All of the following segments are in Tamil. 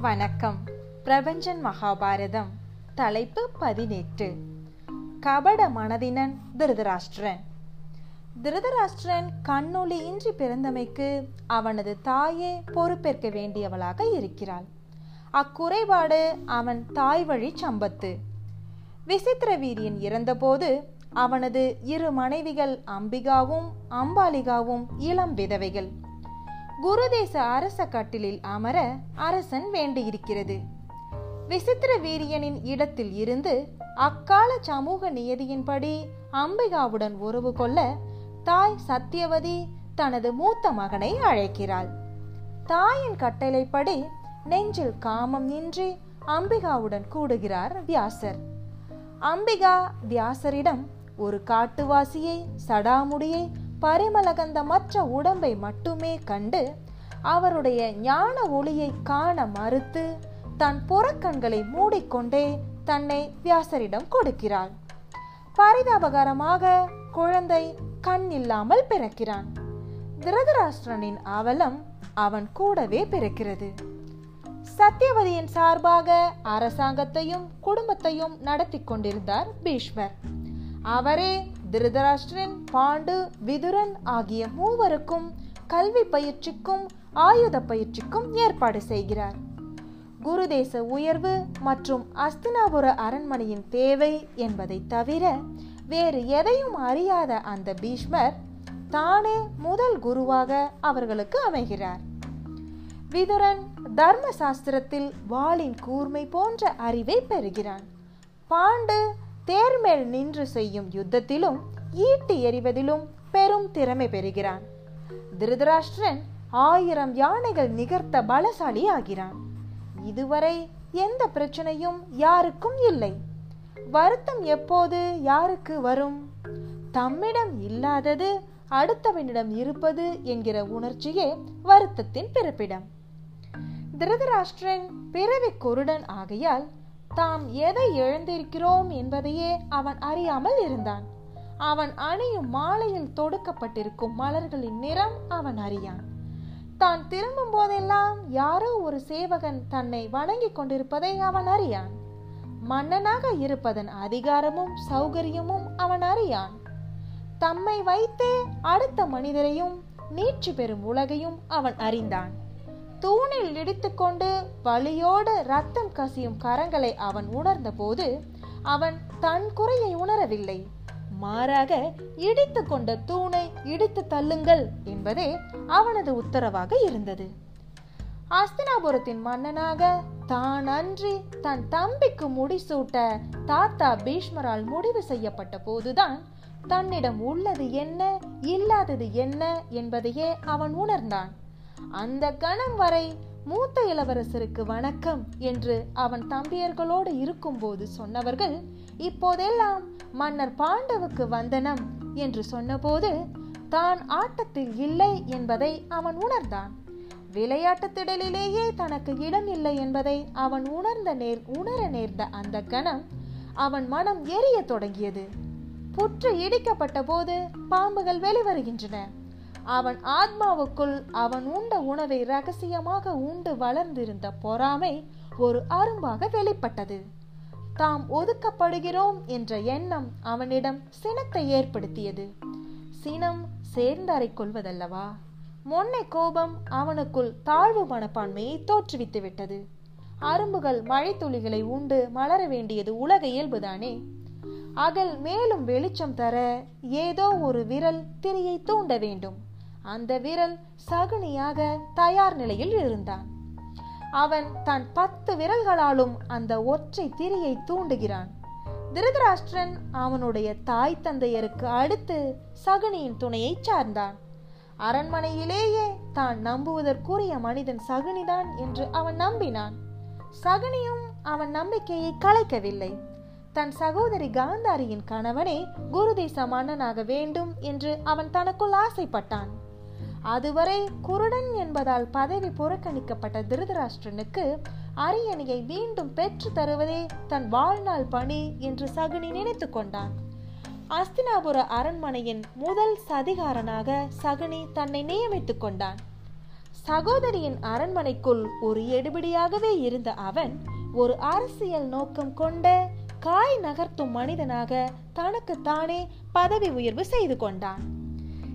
வணக்கம். பிரபஞ்சன் மகாபாரதம். தலைப்பு பதினெட்டு. கபட மனதினன் திருதராஷ்டிரன். திருதராஷ்டிரன் கண்ணொளி இன்றி பிறந்தமைக்கு அவனது தாயே பொறுப்பேற்க வேண்டியவளாக இருக்கிறாள். அக்குறைபாடு அவன் தாய் வழி சம்பத்து. விசித்திர வீரியன் இறந்தபோது அவனது இரு மனைவிகள் அம்பிகாவும் அம்பாலிகாவும் இளம் விதவைகள். குருதேச அரச கட்டிலில் அமர அரசன் வேண்டியிருக்கிறது. விசித்திர வீரியனின் இடத்தில் இருந்து அக்கால சமூக நியதியின்படி அம்பிகாவுடன் உறவு கொள்ள தாய் சத்தியவதி தனது மூத்த மகனை அழைக்கிறாள். தாயின் கட்டளைப்படி நெஞ்சில் காமம் நின்றி அம்பிகாவுடன் கூடுகிறார் வியாசர். அம்பிகா வியாசரிடம் ஒரு காட்டுவாசியை சடாமுடியை பரிமளகந்த மற்ற உடம்பை மட்டுமே கண்டு அவருடைய ஞான ஒளியை காண மறுத்து தன் புறக்கண்களை மூடிக்கொண்டே தன்னை வியாசரிடம் கொடுக்கிறாள். பரிதாபகரமாக குழந்தை கண் இல்லாமல் பிறக்கிறான். திருதராஷ்டிரனின் அவலம் அவன் கூடவே பிறக்கிறது. சத்தியவதியின் சார்பாக அரசாங்கத்தையும் குடும்பத்தையும் நடத்தி கொண்டிருந்தார் பீஷ்மர். அவரே திருதராஷ்டிரன் பாண்டு விதுரன் ஆகிய மூவருக்கும் கல்வி பயிற்சிக்கும் ஆயுத பயிற்சிக்கும் ஏற்பாடு செய்கிறார். குருதேச உயர்வு மற்றும் அஸ்தினாபுர அரண்மனையின் தேவை என்பதை தவிர வேறு எதையும் அறியாத அந்த பீஷ்மர் தானே முதல் குருவாக அவர்களுக்கு அமைகிறார். விதுரன் தர்ம சாஸ்திரத்தில் வாளின் கூர்மை போன்ற அறிவை பெறுகிறான். பாண்டு தேர்மேல் நின்று செய்யும் யுத்தத்திலும் ஈட்டி எறிவதிலும் பெரும் திறமை பெறுகிறான். திருதராஷ்டிரன் ஆயிரம் யானைகள் நிகர்த்த பலசாலி ஆகிறான். இதுவரை எந்த பிரச்சனையும் யாருக்கும் இல்லை. வருத்தம் எப்போது யாருக்கு வரும்? தம்மிடம் இல்லாதது அடுத்தவனிடம் இருப்பது என்கிற உணர்ச்சியே வருத்தத்தின் பிறப்பிடம். திருதராஷ்டிரன் பிறவி குருடன் ஆகையால் தாம் எதை எழுந்திருக்கிறோம் என்பதையே அவன் அறியாமல் இருந்தான். அவன் அணியும் மாலையில் தொடுக்கப்பட்டிருக்கும் மலர்களின் நிறம் அவன் அறியான். தான் திரும்பும் போதெல்லாம் யாரோ ஒரு சேவகன் தன்னை வணங்கிக் கொண்டிருப்பதை அவன் அறியான். மன்னனாக இருப்பதன் அதிகாரமும் சௌகரியமும் அவன் அறியான். தம்மை வைத்தே அடுத்த மனிதரையும் நீட்சி பெறும் உலகையும் அவன் அறிந்தான். தூணில் இடித்துக்கொண்டு வலியோடு ரத்தம் கசியும் கரங்களை அவன் உணர்ந்தபோது அவன் தன் குறையை உணரவில்லை. மாறாக இடித்து கொண்ட தூணை இடித்து தள்ளுங்கள் என்பதே அவனது உத்தரவாக இருந்தது. அஸ்தினாபுரத்தின் மன்னனாக தான் அன்றி தன் தம்பிக்கு முடிசூட்ட தாத்தா பீஷ்மரால் முடிவு செய்யப்பட்ட போதுதான் தன்னிடம் உள்ளது என்ன இல்லாதது என்ன என்பதையே அவன் உணர்ந்தான். அந்த கணம் வரை மூத்த இளவரசருக்கு வணக்கம் என்று அவன் தம்பியர்களோடு இருக்கும்போது சொன்னவர்கள் இப்போதெல்லாம் மன்னர் பாண்டவுக்கு வந்தனம் என்று சொன்னபோது தான் ஆட்டத்தில் இல்லை என்பதை அவன் உணர்ந்தான். விளையாட்டு திடலிலேயே தனக்கு இடம் இல்லை என்பதை அவன் உணர்ந்த நேர் உணர நேர்ந்த அந்த கணம் அவன் மனம் எரிய தொடங்கியது. புற்று இடிக்கப்பட்ட போது பாம்புகள் வெளிவருகின்றன. அவன் ஆத்மாவுக்குள் அவன் உண்ட உணவை ரகசியமாக உண்டு வளர்ந்திருந்த பொறாமை ஒரு அரும்பாக வெளிப்பட்டது. தாம் ஒதுக்கப்படுகிறோம் என்ற எண்ணம் அவனிடம் சினத்தை ஏற்படுத்தியது. சினம் சேர்ந்தாரை கொள்வதல்லவா? மொன்னை கோபம் அவனுக்குள் தாழ்வு மனப்பான்மையை தோற்றுவித்து விட்டது. அரும்புகள் மழைத்துளிகளை உண்டு மலர வேண்டியது உலக இயல்புதானே? அகல் மேலும் வெளிச்சம் தர ஏதோ ஒரு விரல் திரியை தூண்ட வேண்டும். அந்த விரல் சகுனியாக தயார் நிலையில் இருந்தான். அவன் தன் பத்து விரல்களாலும் அந்த ஒற்றை திரியை தூண்டுகிறான். திருதராஷ்டிரன் அவனுடைய தாய் தந்தையருக்கு அடுத்து சகுனியின் துணையை சார்ந்தான். அரண்மனையிலேயே தான் நம்புவதற்குரிய மனிதன் சகுனிதான் என்று அவன் நம்பினான். சகுனியும் அவன் நம்பிக்கையை கலைக்கவில்லை. தன் சகோதரி காந்தாரியின் கணவனே குருதேச மன்னனாக வேண்டும் என்று அவன் தனக்குள் ஆசைப்பட்டான். அதுவரை குருடன் என்பதால் பதவி புறக்கணிக்கப்பட்ட திருதராஷ்டிரனுக்கு அரியணையை மீண்டும் பெற்று தருவதே தன் வாழ்நாள் பணி என்று சகுனி நினைத்து கொண்டான். அஸ்தினாபுர அரண்மனையின் முதல் சதிகாரனாக சகுனி தன்னை நியமித்துக் கொண்டான். சகோதரியின் அரண்மனைக்குள் ஒரு எடுபிடியாகவே இருந்த அவன் ஒரு அரசியல் நோக்கம் கொண்ட காய் நகர்த்தும் மனிதனாக தனக்கு தானே பதவி உயர்வு செய்து கொண்டான்.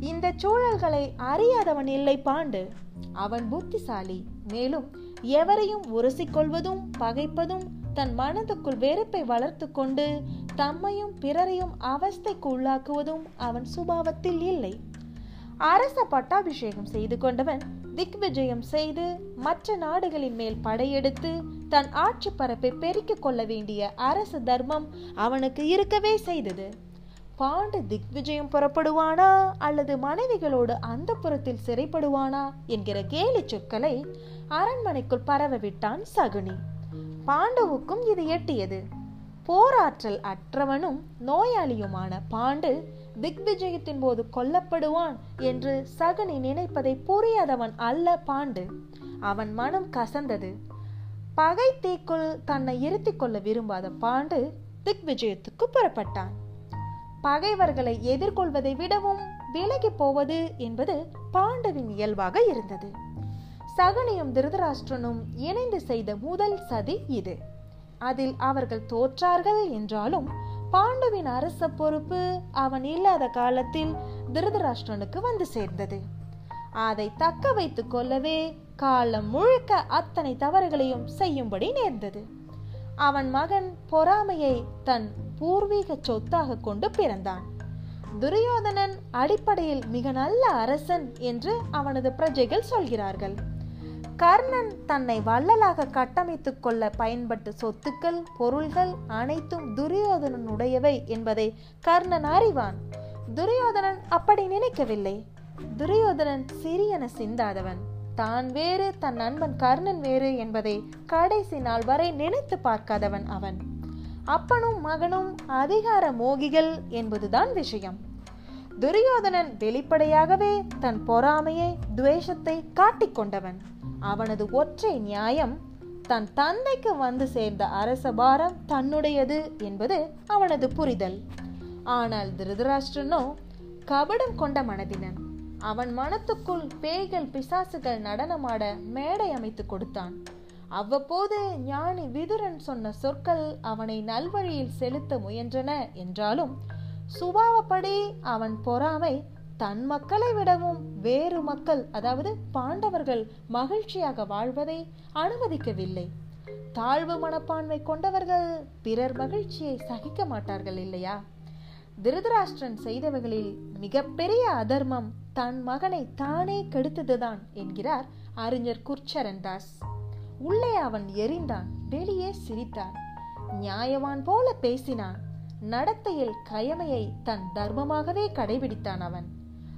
இந்த சூழல்களை அறியாதவன் இல்லை பாண்டு. அவன் புத்திசாலி. மேலும் எவரையும் உரசிக்கொள்வதும் பகைப்பதும் தன் மனதுக்குள் வெறுப்பை வளர்த்து கொண்டு தம்மையும் பிறரையும் அவஸ்தைக்கு உள்ளாக்குவதும் அவன் சுபாவத்தில் இல்லை. அரச பட்டாபிஷேகம் செய்து கொண்டவன் திக்விஜயம் செய்து மற்ற நாடுகளின் மேல் படையெடுத்து தன் ஆட்சி பரப்பை பெருக்கிக் கொள்ள வேண்டிய அரசு தர்மம் அவனுக்கு இருக்கவே செய்தது. பாண்டு திக்விஜயம் புறப்படுவானா அல்லது மனைவிகளோடு அந்த புறத்தில் சிறைப்படுவானா என்கிற கேலி சொற்களை அரண்மனைக்குள் பரவவிட்டான் சகுனி. பாண்டவுக்கும் இது எட்டியது. போராற்றல் அற்றவனும் நோயாளியுமான பாண்டு திக்விஜயத்தின் போது கொல்லப்படுவான் என்று சகுனி நினைப்பதை புரியாதவன் அல்ல பாண்டு. அவன் மனம் கசந்தது. பகை தீக்குள் தன்னை இருத்திக் கொள்ள விரும்பாத பாண்டு திக்விஜயத்துக்கு புறப்பட்டான். பகைவர்களை எதிர்கொள்வதை விடவும் விலகி போவது என்பது பாண்டவின் இயல்பாக இருந்தது. சகனியும் திருதராஷ்டிரனும் இணைந்து செய்த முதல் சதி இது. அதில் அவர்கள் தோற்றார்கள் என்றாலும் பாண்டுவின் அரச பொறுப்பு அவன் இல்லாத காலத்தில் திருதராஷ்டிரனுக்கு வந்து சேர்ந்தது. அதை தக்க வைத்துக் கொள்ளவே காலம் முழுக்க அத்தனை தவறுகளையும் செய்யும்படி நேர்ந்தது. அவன் மகன் பொறாமையை தன் பூர்வீக சொத்தாக கொண்டு பிறந்தான். துரியோதனன் அடிப்படையில் மிக நல்ல அரசன் என்று அவனது பிரஜைகள் சொல்கிறார்கள். கர்ணன் தன்னை வள்ளலாக கட்டமைத்துக் கொள்ள பயன்பட்ட சொத்துக்கள் பொருள்கள் அனைத்தும் துரியோதனனுடையவை என்பதை கர்ணன் அறிவான். துரியோதனன் அப்படி நினைக்கவில்லை. துரியோதனன் சிறியன சிந்தாதவன். தான் வேறு தன் நண்பன் கர்ணன் வேறு என்பதை கடைசி நாள் வரை நினைத்து பார்க்காதவன் அவன். அப்பனும் மகனும் அதிகார மோகிகள் என்பதுதான் விஷயம். துரியோதனன் வெளிப்படையாகவே தன் பொறாமையை துவேஷத்தை காட்டிக்கொண்டவன் அவனது ஒற்றை நியாயம் தன் தந்தைக்கு வந்து சேர்ந்த அரச பாரம் தன்னுடையது என்பது அவனது புரிதல். ஆனால் திருதராஷ்டிரனோ கபடம் கொண்ட மனதினன். அவன் மனத்துக்குள் பேய்கள் பிசாசுகள் நடனமாட மேடை அமைத்து கொடுத்தான். அவ்வப்போது ஞானி விதுரன் சொன்ன சொற்கள் அவனை நல்வழியில் செலுத்த முயன்றன என்றாலும் சுபாவப்படி அவன் பொறாமை தன் மக்களை விடவும் வேறு மக்கள் அதாவது பாண்டவர்கள் மகிழ்ச்சியாக வாழ்வதை அனுமதிக்கவில்லை. தாழ்வு மனப்பான்மை கொண்டவர்கள் பிறர் மகிழ்ச்சியை சகிக்க மாட்டார்கள் இல்லையா? திருதராஷ்டிரன் செய்தவர்களில் மிகப்பெரிய அதர்மம் தன் மகனை தானே கெடுத்ததுதான் என்கிறார் அறிஞர் குர்ச்சரன் தாஸ். உள்ளே அவன் எரிந்தான். வெளியே சிரித்தான். நியாயவான் போல பேசினான். நடத்தையில் கயமையை தன் தர்மமாகவே கடைபிடித்தான் அவன்.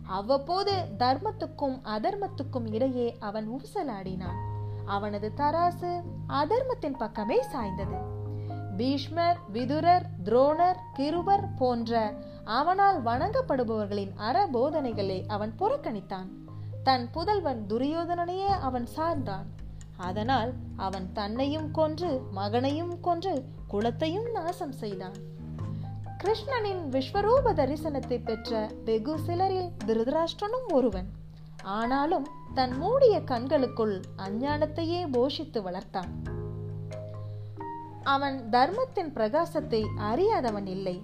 அவ்வப்போது தர்மத்துக்கும் அதர்மத்துக்கும் இடையே அவன் ஊசலாடினான். அவனது தராசு அதர்மத்தின் பக்கமே சாய்ந்தது. பீஷ்மர் விதுரர் துரோணர் கிருபர் போன்ற அவனால் வணங்கப்படுபவர்களின் அறபோதனைகளை அவன் புறக்கணித்தான். தன் புதல்வன் துரியோதனனையே அவன் சார்ந்தான். அதனால் அவன் தன்னையும் கொன்று மகனையும் கொன்று குலத்தையும் நாசம் செய்தான். கிருஷ்ணனின் விஸ்வரூப தரிசனத்தை பெற்ற வெகு சிலரில் திருதராஷ்டனும் ஒருவன். ஆனாலும் தன் மூடிய கண்களுக்குள் அஞ்ஞானத்தையே போஷித்து வளர்த்தான். அவன் தர்மத்தின் பிரகாசத்தை அறியாதவன் இல்லை.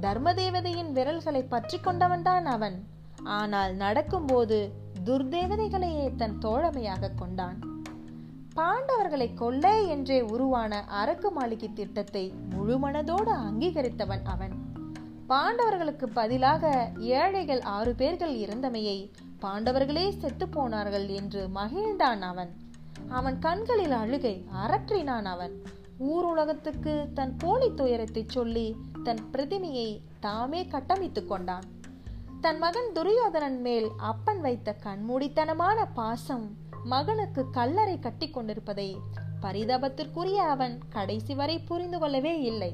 தர்ம தேவதையின் விரல்களை பற்றி கொண்டவன்தான் அவன். ஆனால் நடக்கும்போது துர்தேவதைகளையே தன் தோழமையாக கொண்டான். பாண்டவர்களை கொல்ல என்றே உருவான அரக்கு மாளிகை திட்டத்தை முழுமனதோடு அங்கீகரித்தவன் அவன். பாண்டவர்களுக்கு பதிலாக ஏழைகள் ஆறு பேர்கள் இருந்தமையை பாண்டவர்களே செத்து போனார்கள் என்று மகிழ்ந்தான் அவன். அவன் கண்களில் அழுகை அரற்றினான் அவன். ஊர் உலகத்துக்கு தன் போலி துயரத்தை சொல்லி தன் பிரதிமையை தாமே கட்டமைத்துக் கொண்டான். தன் மகன் துரியோதனன் மேல் அப்பன் வைத்த கண்மூடித்தனமான பாசம் மகளுக்கு கல்லறை கட்டி கொண்டிருப்பதை பரிதாபத்திற்குரிய அவன் கடைசி வரை புரிந்து கொள்ளவே இல்லை.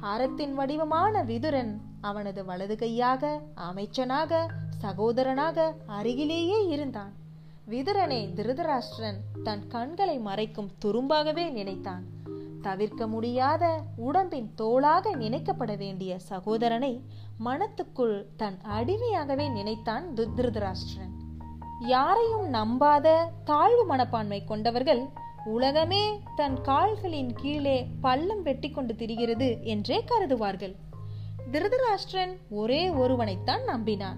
அறத்தின் வடிவமான விதுரன் அவனது வலது கையாக அமைச்சனாக சகோதரனாக அருகிலேயே இருந்தான். விதுரனை திருதராஷ்டிரன் தன் கண்களை மறைக்கும் துரும்பாகவே நினைத்தான். தவிர்க்க முடியாத உடம்பின் தோளாக நினைக்கப்பட வேண்டிய சகோதரனை மனத்துக்குள் தன் அடிமையாகவே நினைத்தான் திருதராஷ்டிரன். யாரையும் நம்பாத தாழ்வு மனப்பான்மை கொண்டவர்கள் உலகமே தன் கால்களின் கீழே பள்ளம் வெட்டி கொண்டு திரிகிறது என்றே கருதுவார்கள். திருதராஷ்டிரன் ஒரே ஒருவனைத்தான் நம்பினான்.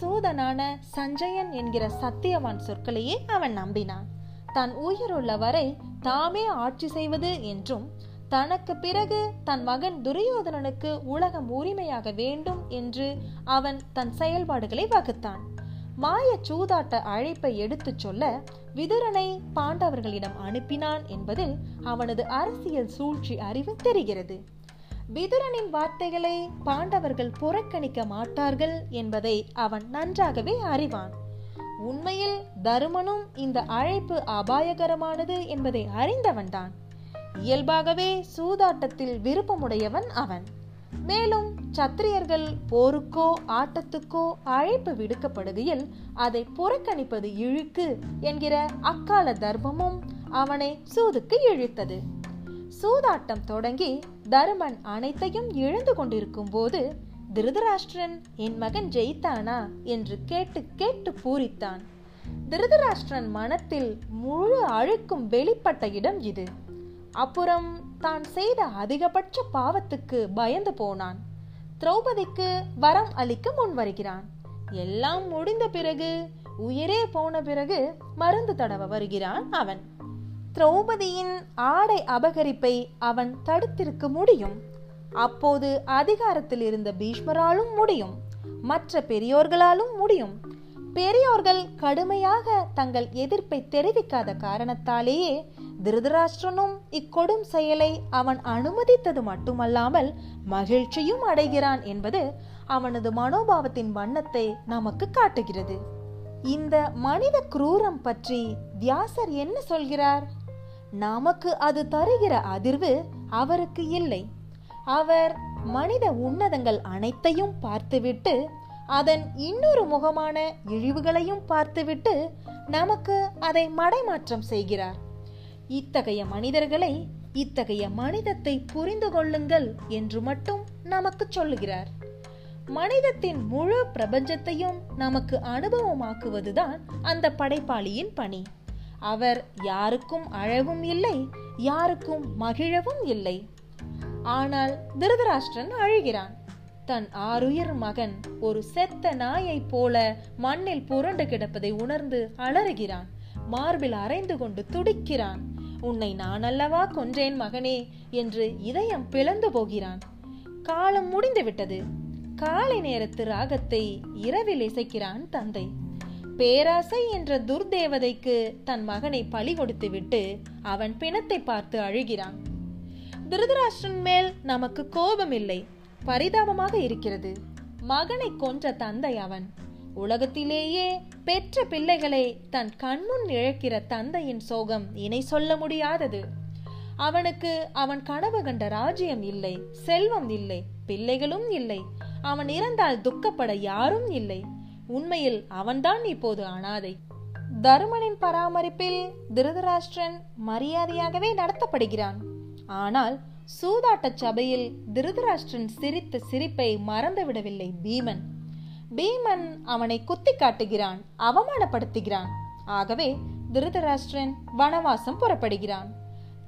சூதனான சஞ்சயன் என்கிற சத்தியவான் சொற்களையே அவன் நம்பினான். தன் உயிருள்ள வரை தாமே ஆட்சி செய்வது என்றும் தனக்கு பிறகு தன் மகன் துரியோதனனுக்கு உலகம் உரிமையாக வேண்டும் என்று அவன் தன் செயல்பாடுகளை வகுத்தான். மாய சூதாட்ட அழைப்பை எடுத்துச் சொல்ல விதுரனை பாண்டவர்களிடம் அனுப்பினான் என்பதில் அவனது அரசியல் சூழ்ச்சி அறிவு தெரிகிறது. விதுரனின் வார்த்தைகளை பாண்டவர்கள் புறக்கணிக்க மாட்டார்கள் என்பதை அவன் நன்றாகவே அறிவான். உண்மையில் தருமனும் இந்த அழைப்பு அபாயகரமானது என்பதை அறிந்தவன்தான். இயல்பாகவே சூதாட்டத்தில் விருப்பமுடையவன் அவன். மேலும் சத்திரியர்கள் போருக்கோ ஆட்டத்துக்கோ அழைப்பு விடுக்கப்படுகையில் அதை புறக்கணிப்பது இழுக்கு என்கிற அக்கால தர்மமும் அவனை சூதுக்கு இழுத்தது. சூதாட்டம் தொடங்கி தருமன் அனைத்தையும் இழந்து கொண்டிருக்கும் போது திருதராஷ்டிரன் என் மகன் ஜெயித்தானா என்று கேட்டு கேட்டு பூரித்தான். திருதராஷ்டிரன் மனத்தில் முழு அழுக்கும் வெளிப்பட்ட இடம் இது. அப்புறம் தான் செய்த அதிகபட்ச பாவத்துக்கு பயந்து போனான். திரௌபதிக்கு வரம் அளிக்க முன் வருகிறான் எல்லாம் முடிந்த பிறகு உயிரே போன பிறகு மருந்து தடவ வருகிறான் அவன். திரௌபதியின் ஆடை அபகரிப்பை அவன் தடுத்திருக்க முடியும். அப்போது அதிகாரத்தில் இருந்த பீஷ்மராலும் முடியும். மற்ற பெரியோர்களாலும் முடியும். பெரியோர்கள் கடுமையாக தங்கள் எதிர்ப்பை தெரிவிக்காத காரணத்தாலேயே திருதராஷ்டிரனும் இக்கொடும் செயலை அவன் அனுமதித்தது மட்டுமல்லாமல் மகிழ்ச்சியும் அடைகிறான் என்பது அவனது மனோபாவத்தின் வண்ணத்தை நமக்கு காட்டுகிறது. இந்த மனித குரூரம் பற்றி வியாசர் என்ன சொல்கிறார்? நமக்கு அது தருகிற அதிர்வு அவருக்கு இல்லை. அவர் மனித உன்னதங்கள் அனைத்தையும் பார்த்துவிட்டு அதன் இன்னொரு முகமான இழிவுகளையும் பார்த்துவிட்டு நமக்கு அதை மடைமாற்றம் செய்கிறார். இத்தகைய மனிதர்களை இத்தகைய மனிதத்தை புரிந்து கொள்ளுங்கள் என்று மட்டும் நமக்கு சொல்லுகிறார். மனிதத்தின் முழு பிரபஞ்சத்தையும் நமக்கு அனுபவமாக்குவதுதான் அந்த படைப்பாளியின் பணி. அவர் யாருக்கும் அழவும் இல்லை யாருக்கும் மகிழவும் இல்லை. ஆனால் திருதராஷ்டிரன் அழுகிறான். தன் ஆறுயிர் மகன் ஒரு செத்த நாயைப் போல மண்ணில் புரண்டு கிடப்பதை உணர்ந்து அலறுகிறான். மார்பில் அரைந்து கொண்டு துடிக்கிறான். உன்னை நான் அல்லவா கொன்றேன் மகனே என்று இதயம் பிளந்து போகிறான். காலம் முடிந்து விட்டது காலை நேரத்து ராகத்தை இரவில் இசைக்கிறான் தந்தை. பேராசை என்ற துர்தேவதைக்கு தன் மகனை பழி கொடுத்துவிட்டு அவன் பிணத்தை பார்த்து அழுகிறான். திருதராஷ்டிரன் மேல் நமக்கு கோபம் இல்லை பரிதாபமாக இருக்கிறது. மகனை கொன்ற தந்தை அவன். உலகத்திலேயே பெற்ற பிள்ளைகளை தன் கண்முன் இழக்கிற தந்தையின் சோகம் இணை சொல்ல முடியாதது. அவனுக்கு அவன் கனவு கண்ட ராஜ்யம் இல்லை செல்வம் இல்லை பிள்ளைகளும் இல்லை. அவன் இறந்தால் துக்கப்பட யாரும் இல்லை. உண்மையில் அவன்தான் இப்போது அனாதை. தருமனின் பராமரிப்பில் திருதராஷ்டிரன் மரியாதையாகவே நடத்தப்படுகிறான். ஆனால் சூதாட்ட சபையில் திருதராஷ்டிரன் சிரித்த சிரிப்பை மறந்துவிடவில்லை பீமன். பீமன் அவனை குத்தி காட்டுகிறான் அவமானப்படுத்துகிறான். ஆகவே திருதராஷ்டிரன் வனவாசம் புறப்படுகிறான்.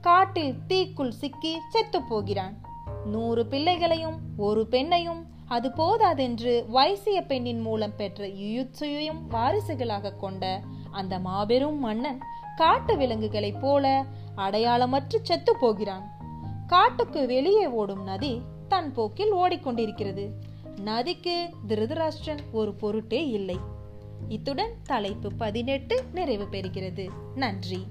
காட்டில் தீக்குள் சிக்கி செத்து போகிறான். நூறு பிள்ளைகளையும் ஒரு பெண்ணையும் அது போதாதென்று வைசிய பெண்ணின் மூலம் பெற்ற யுயுட்சுயையும் வாரிசுகளாக கொண்ட அந்த மாபெரும் மன்னன் காட்டு விலங்குகளைப் போல அடையாளமற்று செத்து போகிறான். காட்டுக்கு வெளியே ஓடும் நதி தன் போக்கில் ஓடிக்கொண்டிருக்கிறது. நதிக்கு திருதராஷ்டிரன் ஒரு பொருட்டே இல்லை. இத்துடன் தலைப்பு பதினெட்டு நிறைவு பெறுகிறது. நன்றி.